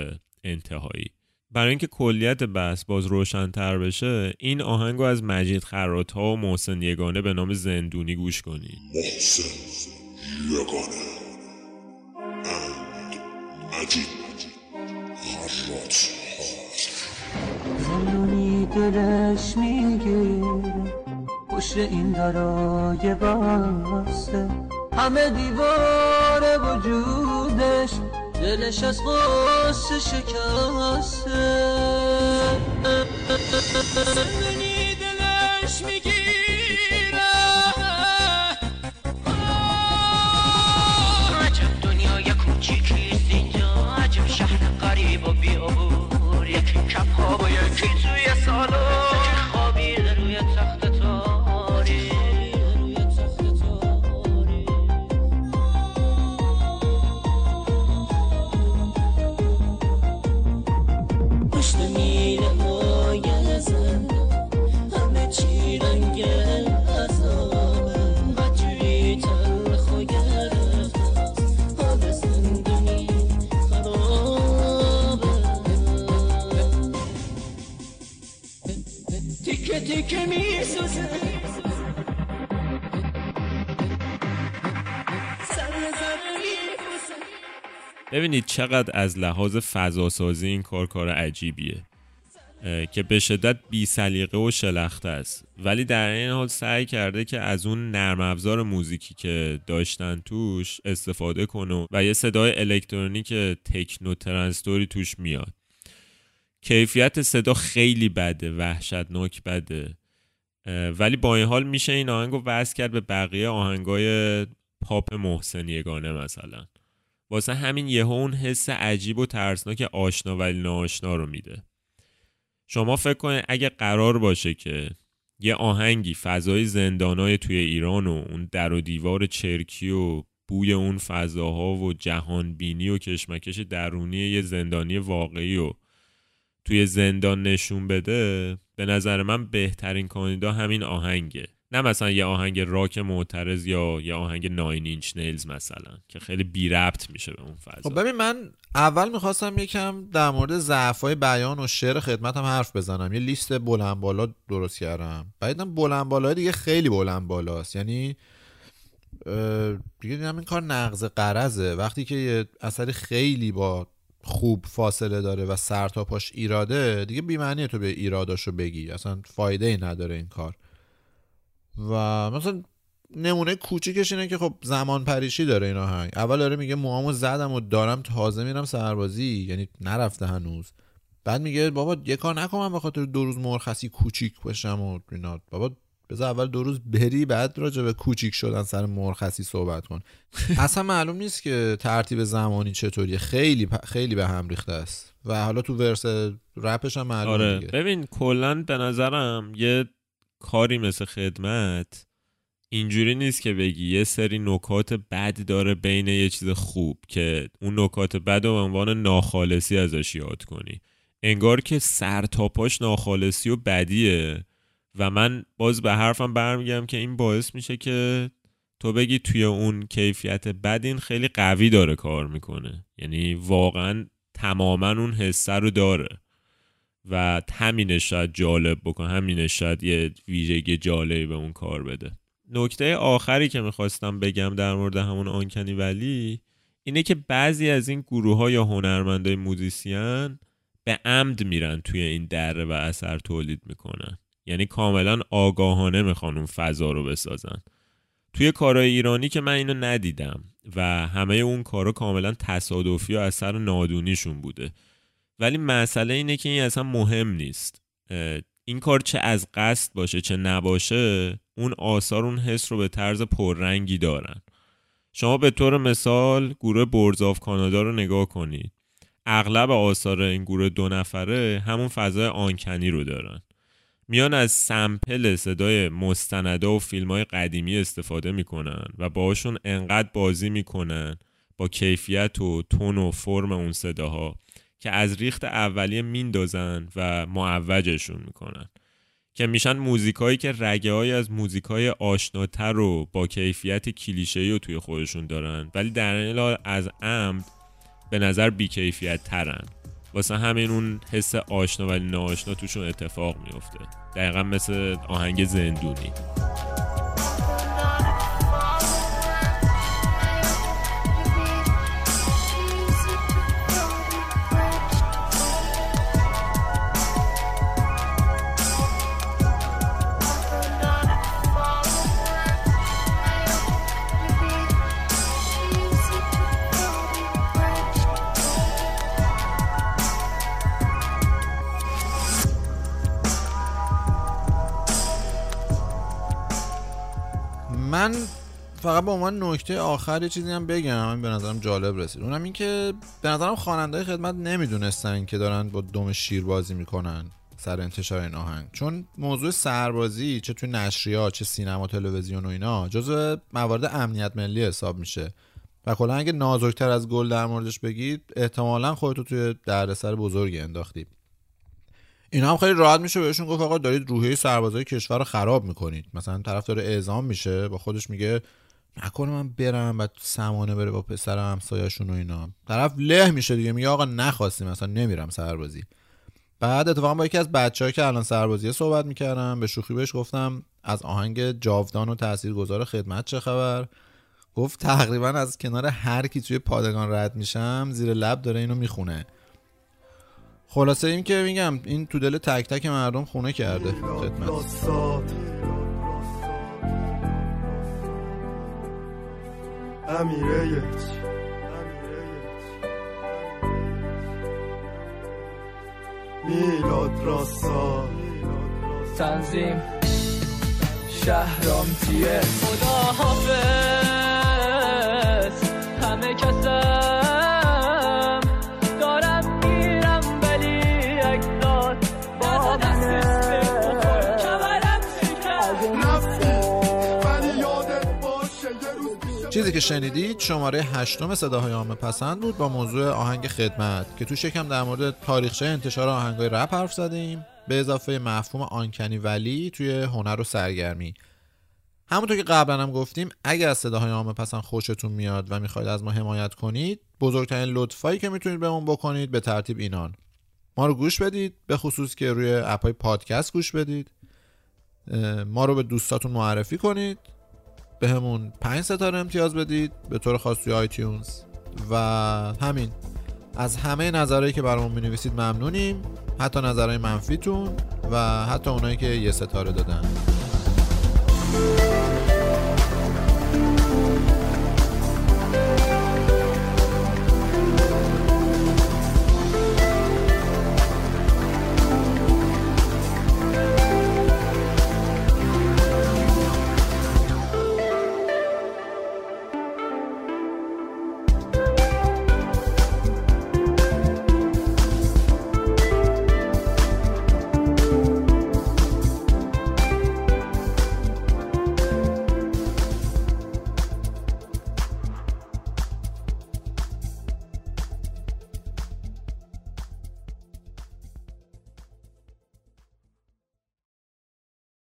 انتهایی. برای اینکه کلیت بحث باز روشنتر بشه این آهنگو از مجید خرات و محسن یگانه به نام زندونی گوش کنید. محسن یگانه. مجید. زندونی دلش میگه پشت این درای بسته همه دیوار وجودش دلش از قصه شکسته. زندونی دلش می‌گیره. ببینید چقدر از لحاظ فضاسازی این کار کار عجیبیه که به شدت بی سلیقه و شلخته است. ولی در این حال سعی کرده که از اون نرم افزار موزیکی که داشتن توش استفاده کنه و یه صدای الکترونیک تکنو ترنستوری توش میاد. کیفیت صدا خیلی بده وحشتناک بده. ولی با این حال میشه این آهنگ رو کرد به بقیه آهنگای پاپ محسن یگانه مثلا. واسه همین یهو اون حس عجیب و ترسناک آشنا ولی ناآشنا رو میده. شما فکر کنید اگه قرار باشه که یه آهنگی فضای زندانای توی ایران و اون در و دیوار چرکی و بوی اون فضاها و جهان بینی و کشمکش درونی یه زندانی واقعی و توی زندان نشون بده به نظر من بهترین کاندیدا همین آهنگه. نه مثلا یه آهنگ راک معترض یا یه آهنگ ناین اینچ نیلز مثلا که خیلی بی ربط میشه به اون فضا. خب ببین من اول می‌خواستم یکم در مورد ضعفای بیان و شعر خدمتم حرف بزنم. یه لیست بلند بالا درست کردم. بعدم بلند بالای دیگه خیلی بلند بالاست. یعنی دیگه دیدم این کار نقض قرضه. وقتی که یه اثری خیلی با خوب فاصله داره و سر تا ایراده دیگه بی‌معنیه تو به ایراداشو بگی. اصلا فایده ای نداره این کار. و مثلا نمونه کوچیکش اینه که خب زمان پریشی داره این آهنگ اول داره میگه موامو زدم و دارم تازه میرم سربازی یعنی نرفته هنوز. بعد میگه بابا یه کار نکن من به خاطر دو روز مرخصی کوچیک باشم و اینا. بابا بذار اول دو روز بری بعد راجع به کوچیک شدن سر مرخصی صحبت کن. (laughs) اصلا معلوم نیست که ترتیب زمانی چطوریه. خیلی پ- خیلی به هم ریخته است. و حالا تو ورس رپش هم معلومه آره. دیگه. ببین کلا به نظرم یه کاری مثل خدمت اینجوری نیست که بگی یه سری نکات بد داره بین یه چیز خوب که اون نکات بد به عنوان ناخالصی ازش یاد کنی. انگار که سر تا پاش ناخالصی و بدیه و من باز به حرفم برمیگم که این باعث میشه که تو بگی توی اون کیفیت بد این خیلی قوی داره کار می‌کنه. یعنی واقعا تماما اون حسه رو داره. و همینش شاید جالب بکن همینش شاید یه ویژگی جالبی به اون کار بده. نکته آخری که می‌خواستم بگم در مورد همون آنکنی ولی اینه که بعضی از این گروه ها یا هنرمندای موزیسین به عمد میرن توی این دره و اثر تولید می‌کنن. یعنی کاملا آگاهانه می‌خوان اون فضا رو بسازن. توی کارهای ایرانی که من اینو ندیدم و همه اون کارا کاملا تصادفی و اثر نادونیشون بوده. ولی مسئله اینه که این اصلا مهم نیست. این کار چه از قصد باشه چه نباشه اون آثار اون حس رو به طرز پررنگی دارن. شما به طور مثال گروه بورز آف کانادا رو نگاه کنید. اغلب آثار این گروه دو نفره همون فضای آنکنی رو دارن. میان از سمپل صدای مستنده و فیلم های قدیمی استفاده می‌کنن و باشون انقدر بازی می‌کنن با کیفیت و تون و فرم اون صداها. که از ریخت اولیه میندازن و معوجشون می‌کنن. که میشن موزیکایی که رگه های از موزیکای آشناتر و با کیفیت کلیشه‌ای رو توی خودشون دارن ولی در این حال از عمد به نظر بیکیفیت ترن واسه همین اون حس آشنا ولی ناآشنا توشون اتفاق میفته دقیقا مثل آهنگ زندونی. فقط به عنوان نکته آخر یه چیزی هم بگم من به نظرم جالب رسید. اونم این که به نظرم خواننده خدمت نمی‌دونستن که دارن با دم شیر بازی می‌کنن سر انتشار این آهنگ. چون موضوع سربازی چه توی نشریات چه سینما تلویزیون و اینا جزو موارد امنیت ملی حساب میشه. و کلا اگه نازکتر از گل در موردش بگید احتمالا خودتو توی دردسر بزرگی انداختید اینا هم خیلی راحت میشه بهشون گفت آقا دارید روحیه سربازای کشور رو خراب می‌کنید. مثلا طرف داره اعزام میشه با خودش میگه نکنه من برم بعد سمانه بره با پسر همسایه‌شون و اینا. طرف له میشه دیگه میگه آقا نخواستیم مثلا نمیرم سربازی. بعد اتفاقا با یکی از بچه‌ها که الان سربازیه صحبت می‌کردم به شوخی بهش گفتم از آهنگ جاودان و تاثیرگذار خدمت چه خبر؟ گفت تقریبا از کنار هر کی توی پادگان رد میشم زیر لب داره اینو می‌خونه. خلاصه این که میگم این تو دل تک تک مردم خونه کرده خدمت. امیره میلاد راستا تنظیم. شهرام تیه. خدا حافظ. همه کسر چیزی که شنیدید شماره هشتم صداهای عامه پسند بود با موضوع آهنگ خدمت که توش یکم در مورد تاریخچه انتشار آهنگای رپ حرف زدیم. به اضافه مفهوم آنکنی ولی توی هنر و سرگرمی. همونطور که قبلا هم گفتیم اگر از صداهای عامه پسند خوشتون میاد و می‌خواید از ما حمایت کنید بزرگترین لطفایی که می‌تونید بهمون بکنید به ترتیب اینان. ما رو گوش بدید به خصوص که روی اپای پادکست گوش بدید. ما رو به دوستاتون معرفی کنید. به همون پنج ستاره امتیاز بدید به طور خاص توی آیتیونز. و همین از همه نظرهایی که برامون می‌نویسید ممنونیم. حتی نظرهای منفیتون و حتی اونایی که یه ستاره دادن.